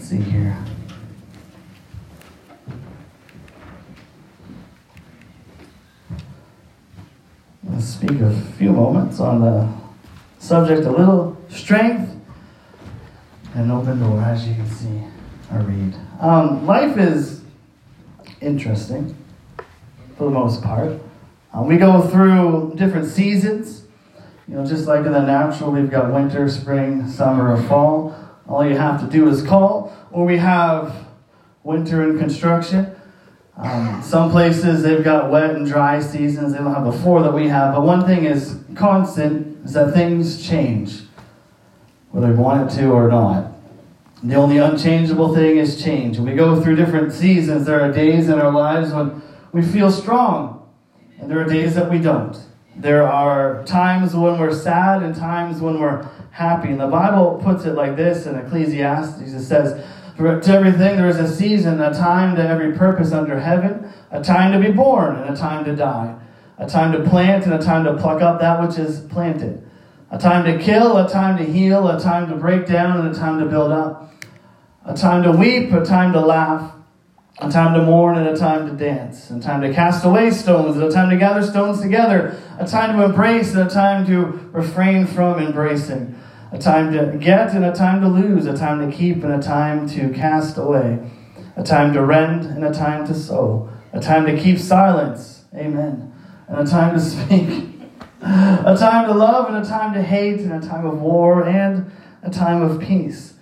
let's see here. Let's speak a few moments on the subject a little strength and open door, as you can see or read. Um, life is interesting for the most part. Um, we go through different seasons. You know, just like in the natural, we've got winter, spring, summer, or fall. All you have to do is call. Or we have winter and construction. Um, some places they've got wet and dry seasons. They don't have the four that we have. But one thing is constant is that things change, whether we want it to or not. The only unchangeable thing is change. we go through different seasons. There are days in our lives when we feel strong, and there are days that we don't. There are times when we're sad and times when we're happy. And the Bible puts it like this in Ecclesiastes. It says, For to everything there is a season, a time to every purpose under heaven, a time to be born and a time to die, a time to plant and a time to pluck up that which is planted, a time to kill, a time to heal, a time to break down, and a time to build up a time to weep, a time to laugh, a time to mourn, and a time to dance, a time to cast away stones, and a time to gather stones together, a time to embrace, and a time to refrain from embracing, a time to get, and a time to lose, a time to keep, and a time to cast away, a time to rend, and a time to sow, a time to keep silence, amen, and a time to speak, a time to love, and a time to hate, and a time of war, and a time of peace.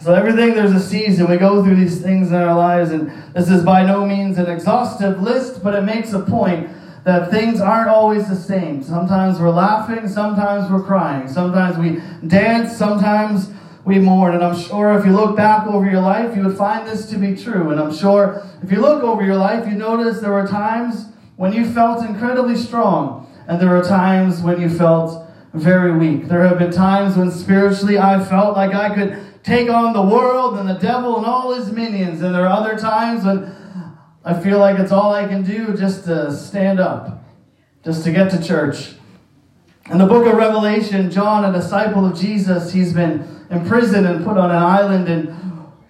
So, everything there's a season. We go through these things in our lives, and this is by no means an exhaustive list, but it makes a point that things aren't always the same. Sometimes we're laughing, sometimes we're crying, sometimes we dance, sometimes we mourn. And I'm sure if you look back over your life, you would find this to be true. And I'm sure if you look over your life, you notice there were times when you felt incredibly strong, and there were times when you felt very weak. There have been times when spiritually I felt like I could take on the world and the devil and all his minions. And there are other times when I feel like it's all I can do just to stand up, just to get to church. In the book of Revelation, John, a disciple of Jesus, he's been imprisoned and put on an island. And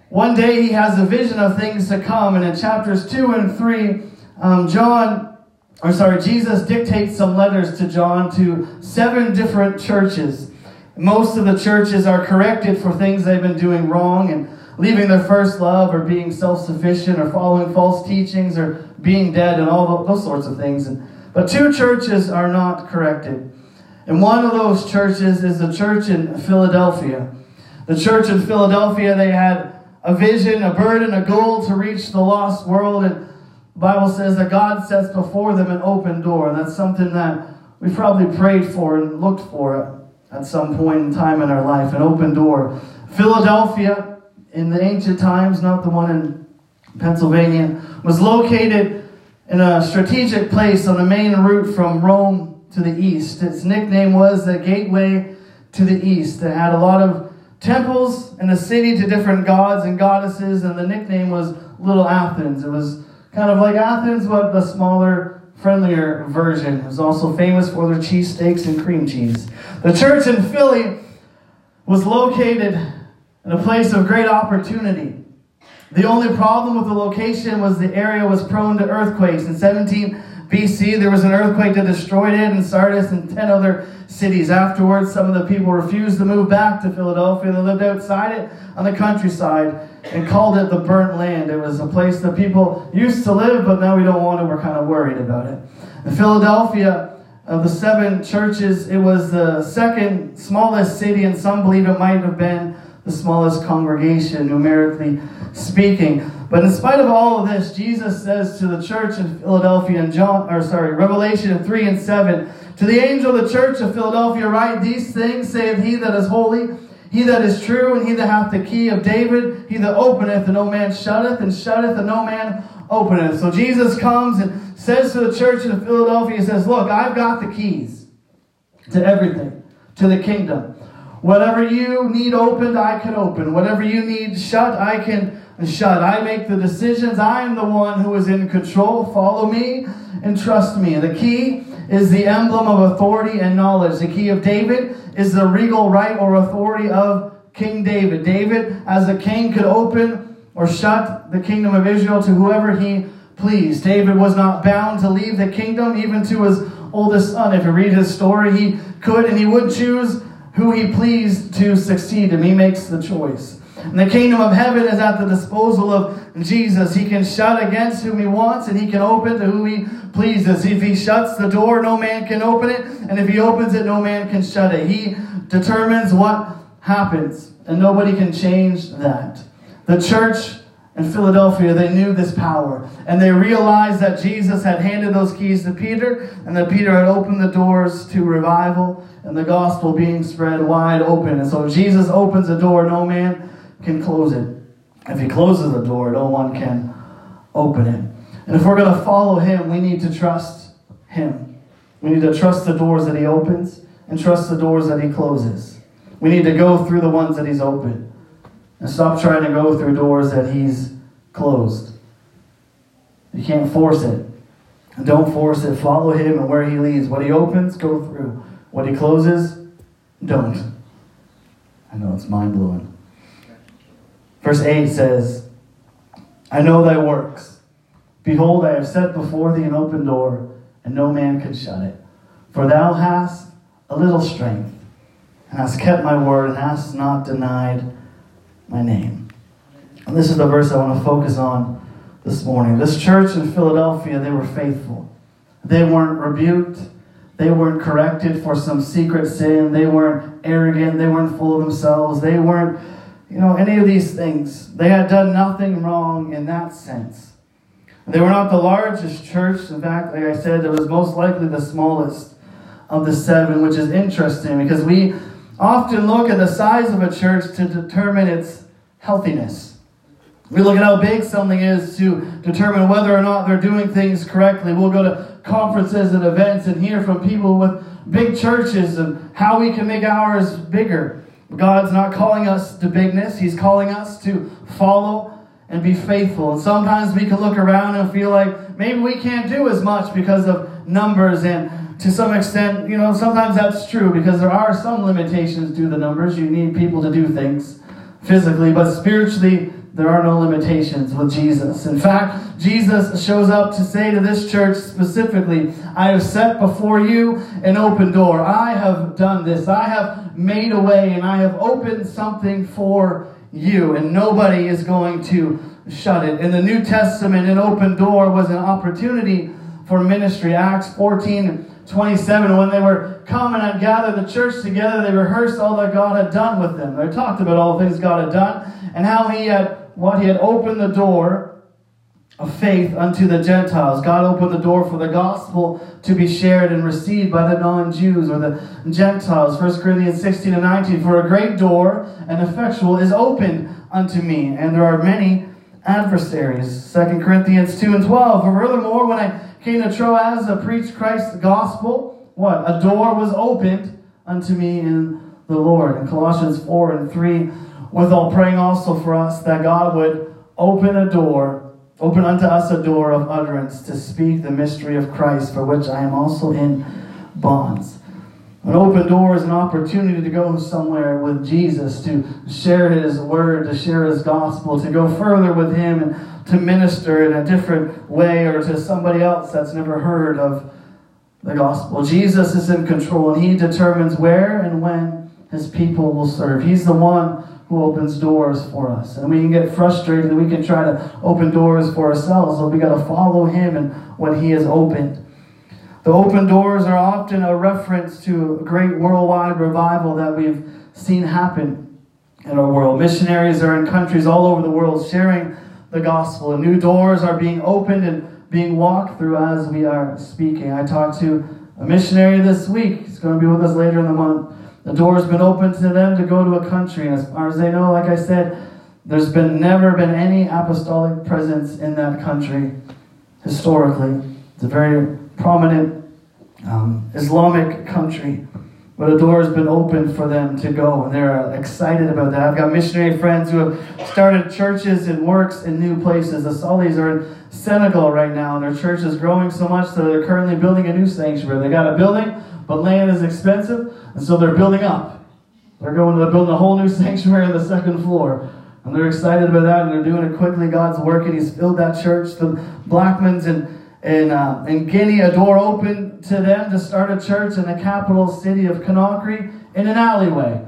one day he has a vision of things to come. And in chapters 2 and 3, um, John, or sorry, Jesus dictates some letters to John to seven different churches. Most of the churches are corrected for things they've been doing wrong and leaving their first love or being self sufficient or following false teachings or being dead and all those sorts of things. But two churches are not corrected. And one of those churches is the church in Philadelphia. The church in Philadelphia, they had a vision, a burden, a goal to reach the lost world. And the Bible says that God sets before them an open door. And that's something that we probably prayed for and looked for at some point in time in our life, an open door. Philadelphia, in the ancient times, not the one in Pennsylvania, was located in a strategic place on the main route from Rome to the east. Its nickname was the Gateway to the East. It had a lot of temples in the city to different gods and goddesses, and the nickname was Little Athens. It was kind of like Athens, but the smaller friendlier version. Was also famous for their cheesesteaks and cream cheese. The church in Philly was located in a place of great opportunity. The only problem with the location was the area was prone to earthquakes. In 17 BC, there was an earthquake that destroyed it and Sardis and 10 other cities. Afterwards, some of the people refused to move back to Philadelphia. They lived outside it on the countryside and called it the burnt land. It was a place that people used to live, but now we don't want it. We're kind of worried about it. In Philadelphia, of the seven churches, it was the second smallest city, and some believe it might have been the smallest congregation, numerically speaking. But in spite of all of this, Jesus says to the church in Philadelphia in John, or sorry, Revelation 3 and 7, to the angel of the church of Philadelphia, write these things, saith he that is holy, he that is true, and he that hath the key of David, he that openeth, and no man shutteth, and shutteth, and no man openeth. So Jesus comes and says to the church in Philadelphia, he says, Look, I've got the keys to everything, to the kingdom. Whatever you need opened, I can open. Whatever you need shut, I can shut. I make the decisions. I am the one who is in control. Follow me and trust me. The key is the emblem of authority and knowledge. The key of David is the regal right or authority of King David. David, as a king, could open or shut the kingdom of Israel to whoever he pleased. David was not bound to leave the kingdom, even to his oldest son. If you read his story, he could and he would choose who he pleased to succeed him. He makes the choice. And the kingdom of heaven is at the disposal of Jesus. He can shut against whom he wants and he can open to who he pleases. If he shuts the door, no man can open it. And if he opens it, no man can shut it. He determines what happens, and nobody can change that. The church in Philadelphia, they knew this power. And they realized that Jesus had handed those keys to Peter, and that Peter had opened the doors to revival and the gospel being spread wide open. And so Jesus opens the door, no man can close it. If he closes the door, no one can open it. And if we're going to follow him, we need to trust him. We need to trust the doors that he opens and trust the doors that he closes. We need to go through the ones that he's opened and stop trying to go through doors that he's closed. You can't force it. Don't force it. Follow him and where he leads. What he opens, go through. What he closes, don't. I know it's mind blowing. Verse 8 says, I know thy works. Behold, I have set before thee an open door, and no man can shut it. For thou hast a little strength, and hast kept my word, and hast not denied my name. And this is the verse I want to focus on this morning. This church in Philadelphia, they were faithful. They weren't rebuked. They weren't corrected for some secret sin. They weren't arrogant. They weren't full of themselves. They weren't, you know, any of these things. They had done nothing wrong in that sense. They were not the largest church. In fact, like I said, it was most likely the smallest of the seven, which is interesting because we often look at the size of a church to determine its healthiness. We look at how big something is to determine whether or not they're doing things correctly. We'll go to conferences and events and hear from people with big churches and how we can make ours bigger. God's not calling us to bigness, He's calling us to follow and be faithful. And sometimes we can look around and feel like maybe we can't do as much because of numbers and to some extent, you know, sometimes that's true because there are some limitations to the numbers. You need people to do things physically, but spiritually, there are no limitations with Jesus. In fact, Jesus shows up to say to this church specifically, I have set before you an open door. I have done this. I have made a way and I have opened something for you, and nobody is going to shut it. In the New Testament, an open door was an opportunity for ministry. Acts 14 27, when they were coming and gathered the church together, they rehearsed all that God had done with them. They talked about all the things God had done and how He had, what He had opened the door of faith unto the Gentiles. God opened the door for the gospel to be shared and received by the non Jews or the Gentiles. 1 Corinthians 16 and 19, For a great door and effectual is opened unto me, and there are many adversaries. 2 Corinthians 2 and 12, For furthermore, when I came to Troas to preach Christ's gospel, what? A door was opened unto me in the Lord. In Colossians 4 and 3, withal praying also for us that God would open a door, open unto us a door of utterance to speak the mystery of Christ, for which I am also in bonds. An open door is an opportunity to go somewhere with Jesus, to share his word, to share his gospel, to go further with him and to minister in a different way or to somebody else that's never heard of the gospel. Jesus is in control and he determines where and when his people will serve. He's the one who opens doors for us. And we can get frustrated and we can try to open doors for ourselves, but we got to follow him and what he has opened. The open doors are often a reference to a great worldwide revival that we've seen happen in our world. Missionaries are in countries all over the world sharing the gospel, and new doors are being opened and being walked through as we are speaking. I talked to a missionary this week. He's going to be with us later in the month. The door's been opened to them to go to a country, and as far as they know, like I said, there's been never been any apostolic presence in that country historically. It's a very prominent um, Islamic country. But a door has been opened for them to go, and they're excited about that. I've got missionary friends who have started churches and works in new places. The Sullies are in Senegal right now, and their church is growing so much that they're currently building a new sanctuary. They got a building, but land is expensive, and so they're building up. They're going to build a whole new sanctuary on the second floor. And they're excited about that, and they're doing it quickly. God's working. He's filled that church. The Blackmans in, in, uh, in Guinea, a door opened to them to start a church in the capital city of Conakry in an alleyway.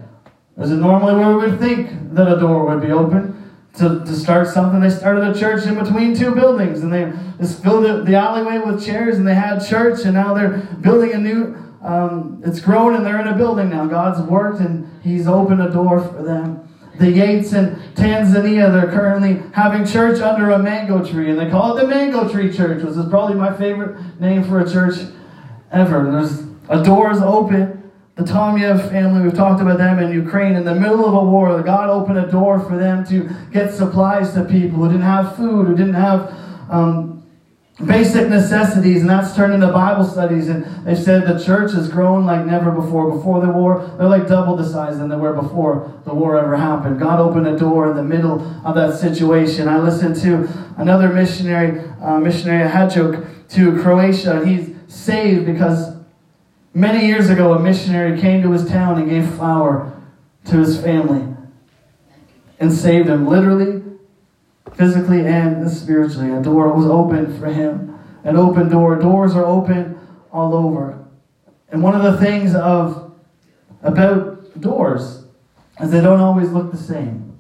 As it normally where we would think that a door would be open to, to start something. They started a church in between two buildings, and they just filled the, the alleyway with chairs, and they had church, and now they're building a new. Um, it's grown, and they're in a building now. God's worked, and He's opened a door for them. The Yates in Tanzania, they're currently having church under a mango tree, and they call it the Mango Tree Church, which is probably my favorite name for a church ever. There's a door is open the Tomyev family, we've talked about them in Ukraine. In the middle of a war, God opened a door for them to get supplies to people who didn't have food, who didn't have um, basic necessities, and that's turned into Bible studies. And they said the church has grown like never before. Before the war, they're like double the size than they were before the war ever happened. God opened a door in the middle of that situation. I listened to another missionary, uh, missionary Hadjuk, to Croatia, he's saved because Many years ago, a missionary came to his town and gave flour to his family and saved him literally, physically, and spiritually. A door was opened for him. An open door. Doors are open all over. And one of the things of about doors is they don't always look the same.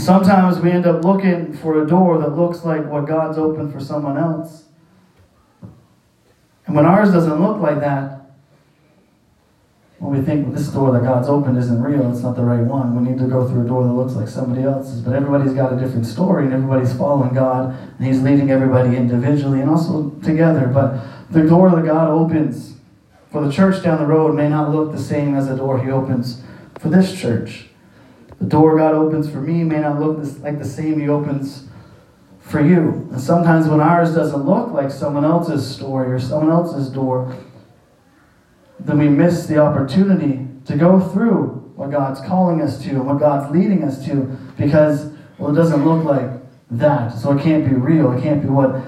Sometimes we end up looking for a door that looks like what God's opened for someone else. And when ours doesn't look like that, when we think well, this door that God's opened isn't real, it's not the right one, we need to go through a door that looks like somebody else's. But everybody's got a different story, and everybody's following God, and He's leading everybody individually and also together. But the door that God opens for the church down the road may not look the same as the door He opens for this church. The door God opens for me may not look like the same He opens for you. And sometimes when ours doesn't look like someone else's story or someone else's door, then we miss the opportunity to go through what God's calling us to and what God's leading us to because, well, it doesn't look like that. So it can't be real. It can't be what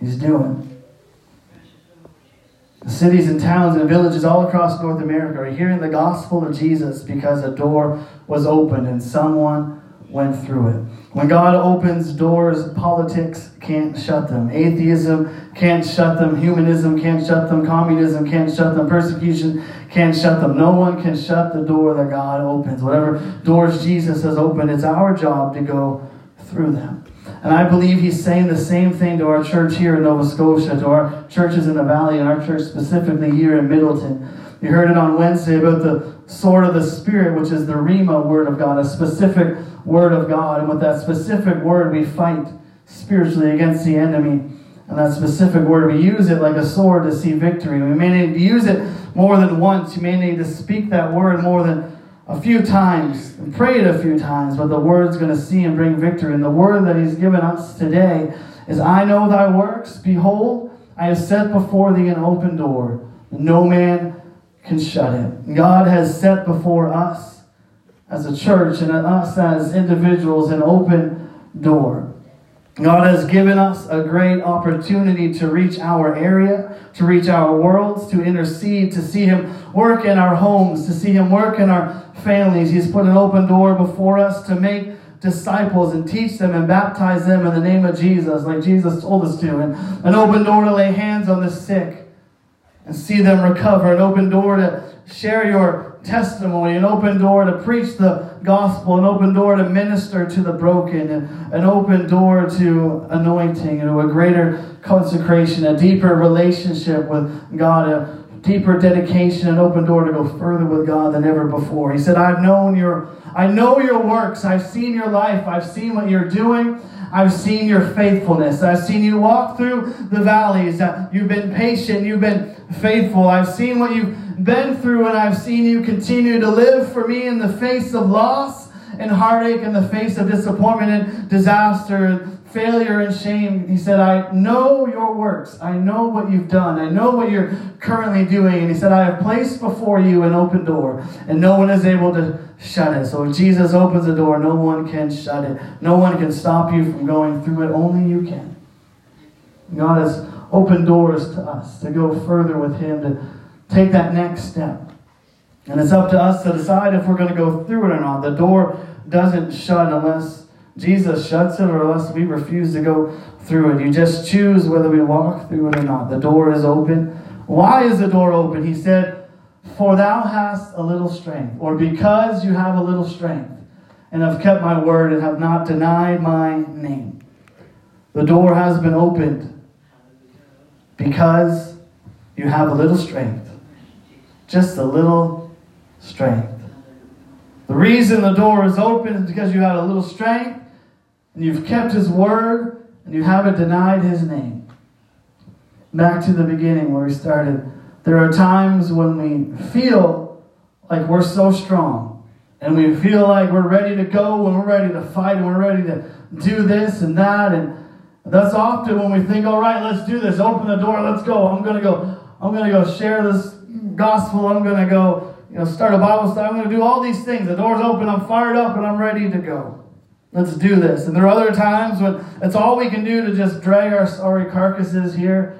He's doing. Cities and towns and villages all across North America are hearing the gospel of Jesus because a door was opened and someone went through it. When God opens doors, politics can't shut them. Atheism can't shut them. Humanism can't shut them. Communism can't shut them. Persecution can't shut them. No one can shut the door that God opens. Whatever doors Jesus has opened, it's our job to go through them. And I believe he's saying the same thing to our church here in Nova Scotia, to our churches in the valley, and our church specifically here in Middleton. You heard it on Wednesday about the sword of the Spirit, which is the Rhema word of God, a specific word of God. And with that specific word, we fight spiritually against the enemy. And that specific word, we use it like a sword to see victory. We may need to use it more than once. You may need to speak that word more than a few times and pray it a few times, but the word's going to see and bring victory. And the word that he's given us today is I know thy works. Behold, I have set before thee an open door. No man can shut it. God has set before us as a church and us as individuals an open door. God has given us a great opportunity to reach our area, to reach our worlds, to intercede, to see Him work in our homes, to see Him work in our families. He's put an open door before us to make disciples and teach them and baptize them in the name of Jesus, like Jesus told us to. And an open door to lay hands on the sick and see them recover. An open door to share your testimony. An open door to preach the gospel. An open door to minister to the broken. An open door to anointing and to a greater consecration, a deeper relationship with God. A, deeper dedication an open door to go further with God than ever before. He said, I've known your, I know your works. I've seen your life. I've seen what you're doing. I've seen your faithfulness. I've seen you walk through the valleys. You've been patient. You've been faithful. I've seen what you've been through, and I've seen you continue to live for me in the face of loss and heartache, in the face of disappointment and disaster failure and shame. He said, I know your works. I know what you've done. I know what you're currently doing. And he said, I have placed before you an open door, and no one is able to shut it. So if Jesus opens the door, no one can shut it. No one can stop you from going through it. Only you can. God has opened doors to us to go further with Him, to take that next step. And it's up to us to decide if we're going to go through it or not. The door doesn't shut unless Jesus shuts it or unless we refuse to go through it. You just choose whether we walk through it or not. The door is open. Why is the door open? He said, For thou hast a little strength, or because you have a little strength, and have kept my word and have not denied my name. The door has been opened because you have a little strength. Just a little strength. The reason the door is open is because you had a little strength and you've kept his word and you haven't denied his name. Back to the beginning where we started. There are times when we feel like we're so strong and we feel like we're ready to go and we're ready to fight and we're ready to do this and that and that's often when we think, all right, let's do this. Open the door. Let's go. I'm going to go. I'm going to go share this gospel. I'm going to go, you know, start a Bible study. I'm going to do all these things. The door's open. I'm fired up and I'm ready to go. Let's do this. And there are other times when it's all we can do to just drag our sorry carcasses here,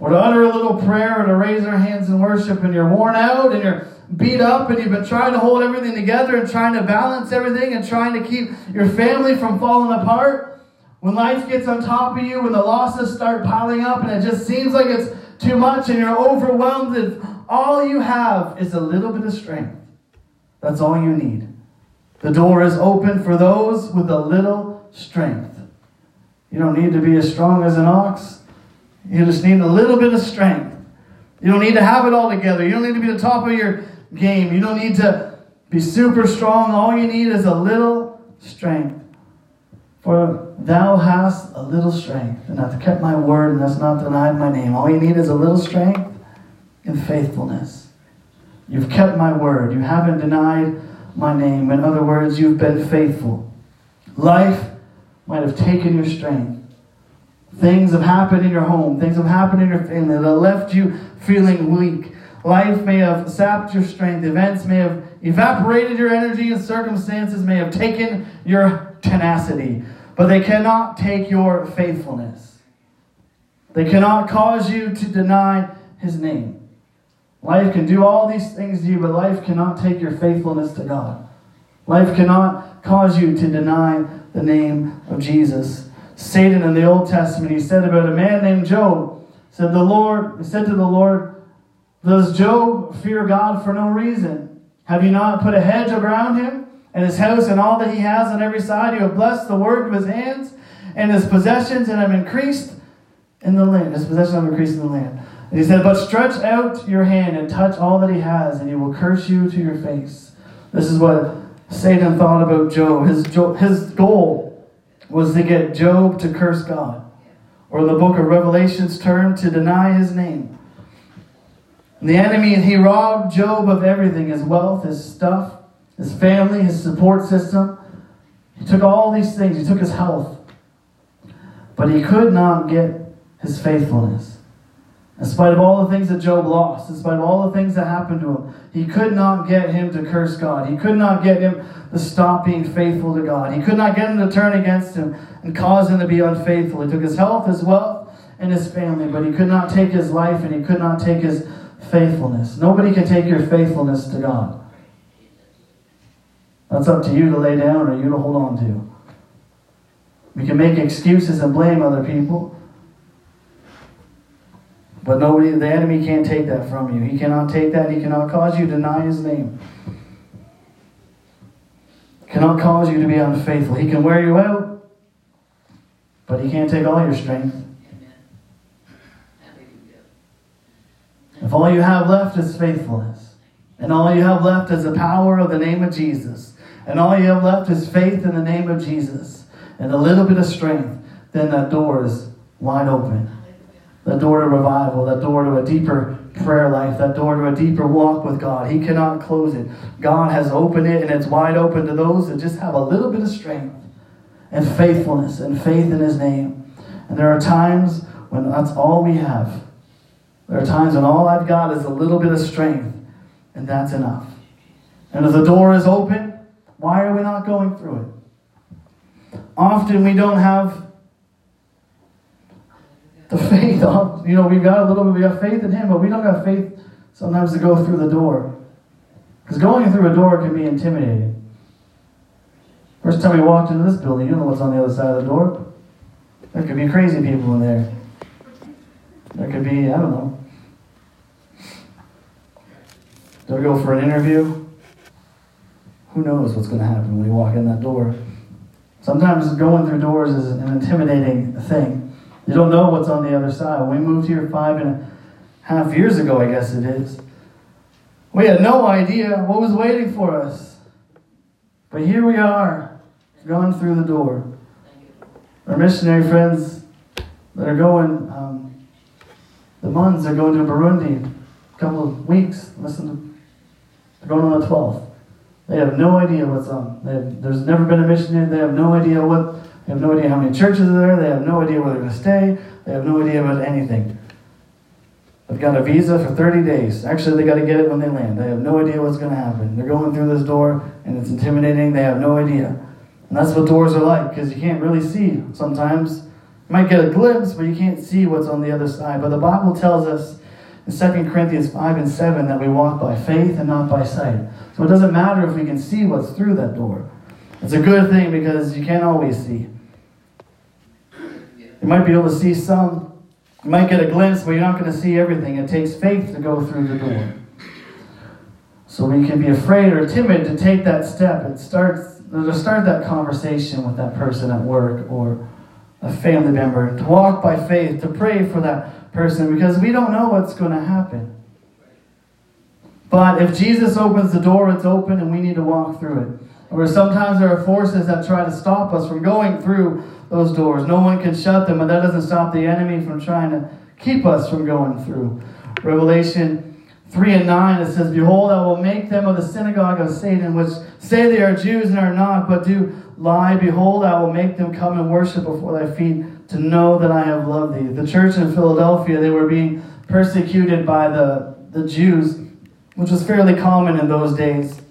or to utter a little prayer, or to raise our hands in worship, and you're worn out and you're beat up and you've been trying to hold everything together and trying to balance everything and trying to keep your family from falling apart. When life gets on top of you, when the losses start piling up and it just seems like it's too much and you're overwhelmed, and all you have is a little bit of strength. That's all you need. The door is open for those with a little strength. You don't need to be as strong as an ox. You just need a little bit of strength. You don't need to have it all together. You don't need to be the top of your game. You don't need to be super strong. All you need is a little strength. For thou hast a little strength, and hast kept my word, and hast not denied my name. All you need is a little strength and faithfulness. You've kept my word. You haven't denied my name. In other words, you've been faithful. Life might have taken your strength. Things have happened in your home. Things have happened in your family that have left you feeling weak. Life may have sapped your strength. Events may have evaporated your energy, and circumstances may have taken your tenacity, but they cannot take your faithfulness. They cannot cause you to deny his name. Life can do all these things to you, but life cannot take your faithfulness to God. Life cannot cause you to deny the name of Jesus. Satan in the Old Testament, he said about a man named Job, said the Lord, said to the Lord, Does Job fear God for no reason? Have you not put a hedge around him and his house and all that he has on every side. You have blessed the work of his hands and his possessions and have increased in the land. His possessions have increased in the land. And he said, But stretch out your hand and touch all that he has, and he will curse you to your face. This is what Satan thought about Job. His, his goal was to get Job to curse God. Or the book of Revelation's term, to deny his name. And the enemy, he robbed Job of everything his wealth, his stuff, his family, his support system. He took all these things, he took his health. But he could not get his faithfulness. In spite of all the things that Job lost, in spite of all the things that happened to him, he could not get him to curse God. He could not get him to stop being faithful to God. He could not get him to turn against him and cause him to be unfaithful. He took his health, his wealth, and his family, but he could not take his life and he could not take his faithfulness. Nobody can take your faithfulness to God. That's up to you to lay down or you to hold on to. We can make excuses and blame other people. But nobody, the enemy can't take that from you. He cannot take that. He cannot cause you to deny his name. Cannot cause you to be unfaithful. He can wear you out, but he can't take all your strength. If all you have left is faithfulness, and all you have left is the power of the name of Jesus, and all you have left is faith in the name of Jesus and a little bit of strength, then that door is wide open. That door to revival, that door to a deeper prayer life, that door to a deeper walk with God. He cannot close it. God has opened it and it's wide open to those that just have a little bit of strength and faithfulness and faith in His name. And there are times when that's all we have. There are times when all I've got is a little bit of strength, and that's enough. And if the door is open, why are we not going through it? Often we don't have the faith. You know, we've got a little bit, we have faith in Him, but we don't have faith sometimes to go through the door. Because going through a door can be intimidating. First time we walked into this building, you don't know what's on the other side of the door. There could be crazy people in there. There could be, I don't know. They'll go for an interview. Who knows what's going to happen when you walk in that door? Sometimes going through doors is an intimidating thing. You don't know what's on the other side. When we moved here five and a half years ago, I guess it is, we had no idea what was waiting for us. But here we are, going through the door. Our missionary friends that are going, um, the Muns are going to Burundi in a couple of weeks. Listen to, they're going on the 12th. They have no idea what's on. Have, there's never been a missionary. They have no idea what. They have no idea how many churches are there. They have no idea where they're going to stay. They have no idea about anything. They've got a visa for 30 days. Actually, they got to get it when they land. They have no idea what's going to happen. They're going through this door, and it's intimidating. They have no idea. And that's what doors are like, because you can't really see sometimes. You might get a glimpse, but you can't see what's on the other side. But the Bible tells us in 2 Corinthians 5 and 7 that we walk by faith and not by sight. So it doesn't matter if we can see what's through that door. It's a good thing because you can't always see. You might be able to see some. You might get a glimpse, but you're not going to see everything. It takes faith to go through the door. So we can be afraid or timid to take that step. It starts to start that conversation with that person at work or a family member, to walk by faith, to pray for that person because we don't know what's going to happen. But if Jesus opens the door, it's open and we need to walk through it. Or sometimes there are forces that try to stop us from going through those doors. No one can shut them, but that doesn't stop the enemy from trying to keep us from going through. Revelation 3 and 9, it says, Behold, I will make them of the synagogue of Satan, which say they are Jews and are not, but do lie. Behold, I will make them come and worship before thy feet to know that I have loved thee. The church in Philadelphia, they were being persecuted by the, the Jews which was fairly common in those days.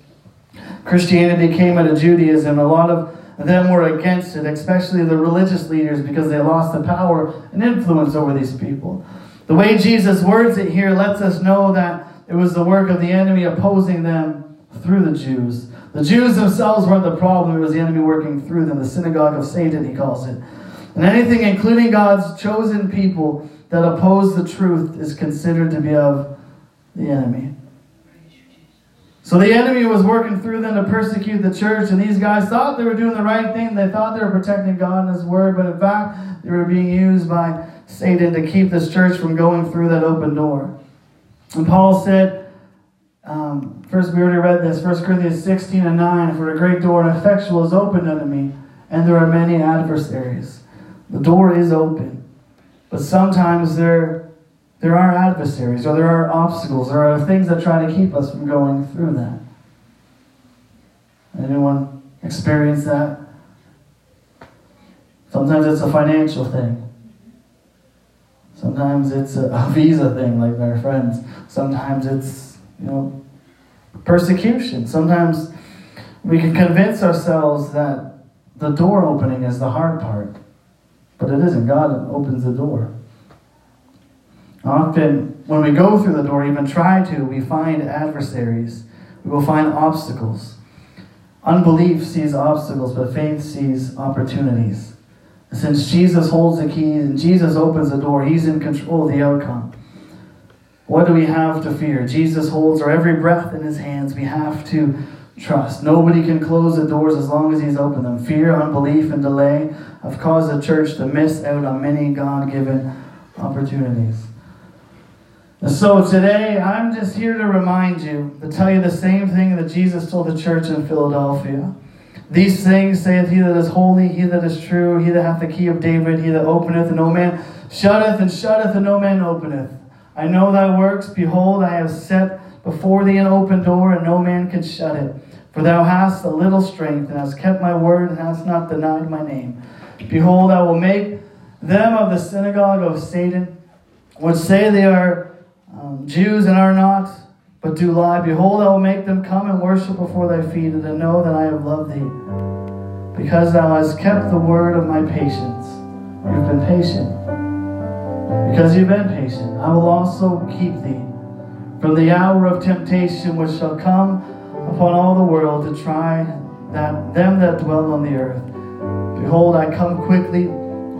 Christianity came out of Judaism. A lot of them were against it, especially the religious leaders, because they lost the power and influence over these people. The way Jesus words it here lets us know that it was the work of the enemy opposing them through the Jews. The Jews themselves weren't the problem, it was the enemy working through them. The synagogue of Satan, he calls it. And anything, including God's chosen people, that oppose the truth is considered to be of the enemy. So the enemy was working through them to persecute the church, and these guys thought they were doing the right thing. They thought they were protecting God and His Word, but in fact, they were being used by Satan to keep this church from going through that open door. And Paul said, um, first we already read this, 1 Corinthians 16 and 9, For a great door and effectual is opened unto me, and there are many adversaries. The door is open, but sometimes there there are adversaries or there are obstacles. Or there are things that try to keep us from going through that. Anyone experience that? Sometimes it's a financial thing. Sometimes it's a, visa thing, like our friends. Sometimes it's, you know, persecution. Sometimes we can convince ourselves that the door opening is the hard part. But it isn't. God opens the door. Often, when we go through the door, even try to, we find adversaries. We will find obstacles. Unbelief sees obstacles, but faith sees opportunities. Since Jesus holds the keys and Jesus opens the door, He's in control of the outcome. What do we have to fear? Jesus holds our every breath in His hands. We have to trust. Nobody can close the doors as long as He's opened them. Fear, unbelief, and delay have caused the church to miss out on many God given opportunities. And so today, I'm just here to remind you, to tell you the same thing that Jesus told the church in Philadelphia. These things saith he that is holy, he that is true, he that hath the key of David, he that openeth, and no man shutteth, and shutteth, and no man openeth. I know thy works. Behold, I have set before thee an open door, and no man can shut it. For thou hast a little strength, and hast kept my word, and hast not denied my name. Behold, I will make them of the synagogue of Satan, which say they are um, Jews and are not, but do lie. Behold, I will make them come and worship before thy feet, and to know that I have loved thee. Because thou hast kept the word of my patience. You've been patient. because you've been patient, I will also keep thee from the hour of temptation which shall come upon all the world to try that them that dwell on the earth. Behold, I come quickly.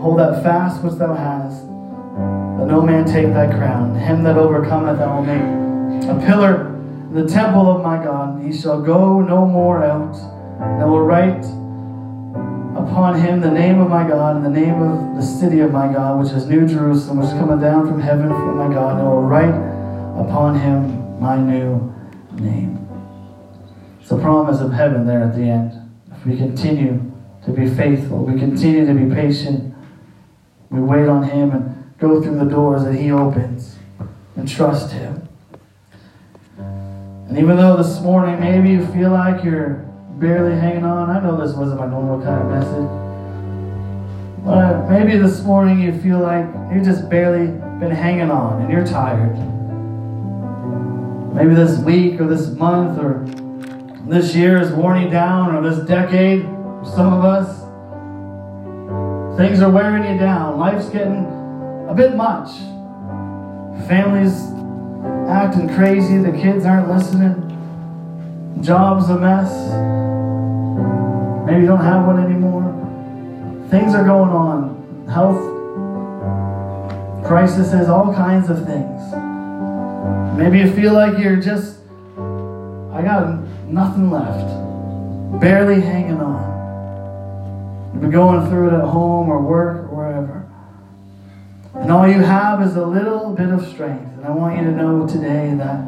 Hold that fast which thou hast, that no man take thy crown. Him that overcometh I will make a pillar in the temple of my God. He shall go no more out. And I will write upon him the name of my God and the name of the city of my God, which is New Jerusalem, which is coming down from heaven from my God. And I will write upon him my new name. A promise of heaven there at the end. If we continue to be faithful, we continue to be patient, we wait on him and go through the doors that he opens and trust him. And even though this morning maybe you feel like you're barely hanging on, I know this wasn't my normal kind of message. But maybe this morning you feel like you've just barely been hanging on and you're tired. Maybe this week or this month or this year is worn you down or this decade, for some of us. Things are wearing you down. Life's getting a bit much. Families acting crazy. The kids aren't listening. Job's a mess. Maybe you don't have one anymore. Things are going on. Health crisis, all kinds of things. Maybe you feel like you're just, I got nothing left. Barely hanging on. You've been going through it at home or work or wherever. And all you have is a little bit of strength. And I want you to know today that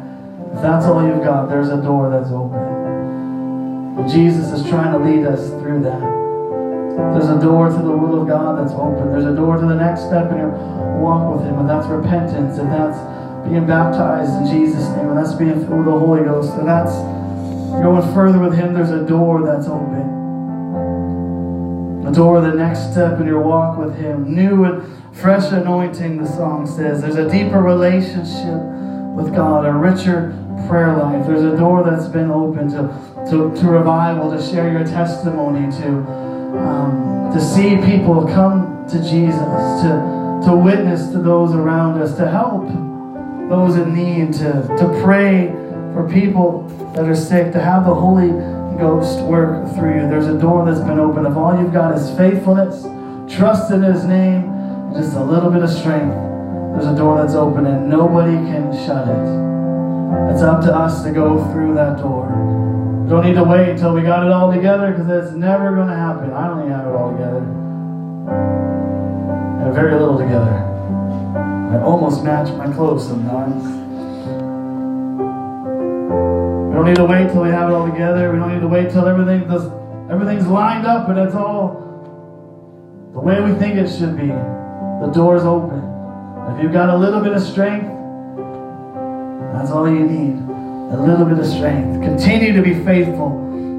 if that's all you've got, there's a door that's open. Jesus is trying to lead us through that. There's a door to the will of God that's open. There's a door to the next step in your walk with Him, and that's repentance, and that's being baptized in Jesus' name, and that's being filled with the Holy Ghost, and that's going further with Him. There's a door that's open. A door, the next step in your walk with Him. New and fresh anointing, the song says. There's a deeper relationship with God, a richer prayer life. There's a door that's been opened to, to, to revival, to share your testimony, to, um, to see people come to Jesus, to, to witness to those around us, to help those in need, to, to pray for people that are sick, to have the Holy Ghost work through you. There's a door that's been opened. If all you've got is faithfulness, trust in His name, just a little bit of strength, there's a door that's open and nobody can shut it. It's up to us to go through that door. Don't need to wait until we got it all together because it's never going to happen. I don't even have it all together. I have very little together. I almost match my clothes sometimes. Don't need to wait till we have it all together. We don't need to wait till everything does, everything's lined up and it's all the way we think it should be. The door's open. If you've got a little bit of strength, that's all you need. A little bit of strength. Continue to be faithful.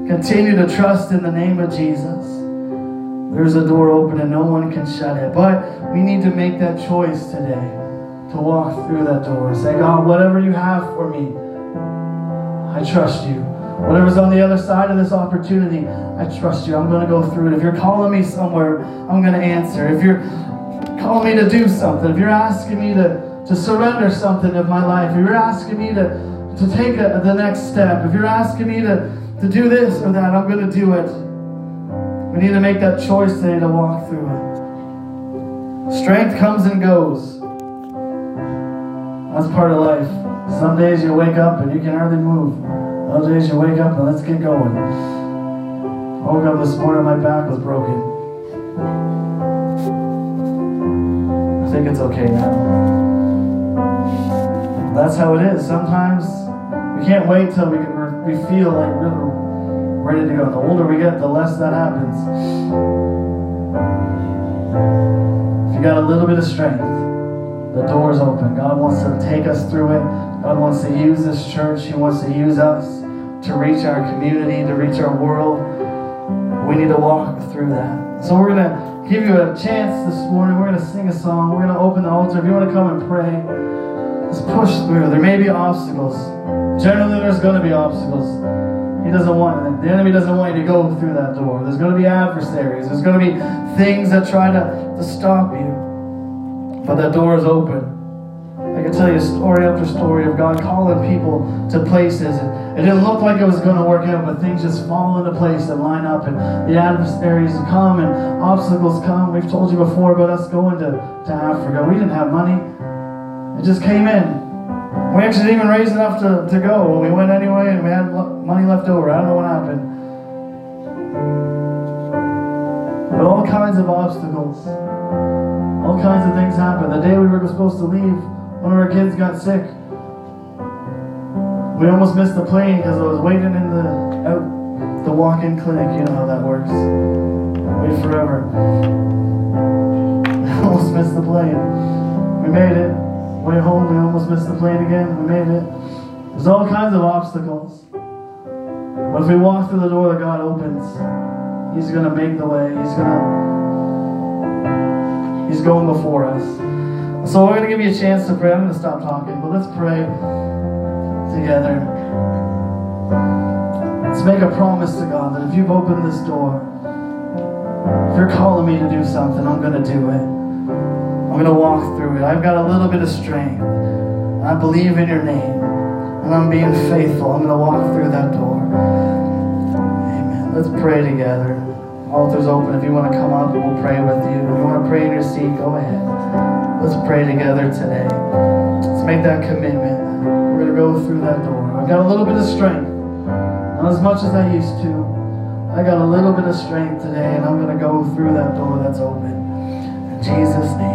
Continue to trust in the name of Jesus. There's a door open and no one can shut it. But we need to make that choice today to walk through that door. Say, God, whatever you have for me, I trust you. Whatever's on the other side of this opportunity, I trust you. I'm going to go through it. If you're calling me somewhere, I'm going to answer. If you're calling me to do something, if you're asking me to, to surrender something of my life, if you're asking me to, to take a, the next step, if you're asking me to, to do this or that, I'm going to do it. We need to make that choice today to walk through it. Strength comes and goes. That's part of life. Some days you wake up and you can hardly move. Other days you wake up and let's get going. I woke up this morning, my back was broken. I think it's okay now. That's how it is. Sometimes we can't wait till we, we feel like we're ready to go. The older we get, the less that happens. If you got a little bit of strength, the door's open. God wants to take us through it. God wants to use this church. He wants to use us to reach our community, to reach our world. We need to walk through that. So we're going to give you a chance this morning. We're going to sing a song. We're going to open the altar. If you want to come and pray, let's push through. There may be obstacles. Generally, there's going to be obstacles. He doesn't want the enemy doesn't want you to go through that door. There's going to be adversaries. There's going to be things that try to, to stop you. But that door is open. I can tell you story after story of God calling people to places. And it didn't look like it was going to work out, but things just fall into place and line up. And the adversaries come and obstacles come. We've told you before about us going to, to Africa. We didn't have money, it just came in. We actually didn't even raise enough to, to go. We went anyway and we had money left over. I don't know what happened. But all kinds of obstacles, all kinds of things happened. The day we were supposed to leave, one of our kids got sick. We almost missed the plane because I was waiting in the out the walk-in clinic. You know how that works. Wait forever. almost missed the plane. We made it. Way home, we almost missed the plane again. We made it. There's all kinds of obstacles. But if we walk through the door that God opens, He's gonna make the way. He's gonna He's going before us. So we're going to give you a chance to pray. I'm going to stop talking, but let's pray together. Let's make a promise to God that if you've opened this door, if you're calling me to do something, I'm going to do it. I'm going to walk through it. I've got a little bit of strength. I believe in your name. And I'm being faithful. I'm going to walk through that door. Amen. Let's pray together. Altar's open. If you want to come up, we'll pray with you. If you want to pray in your seat, go ahead. Let's pray together today. Let's make that commitment. We're going to go through that door. I've got a little bit of strength. Not as much as I used to. I got a little bit of strength today, and I'm going to go through that door that's open. In Jesus' name.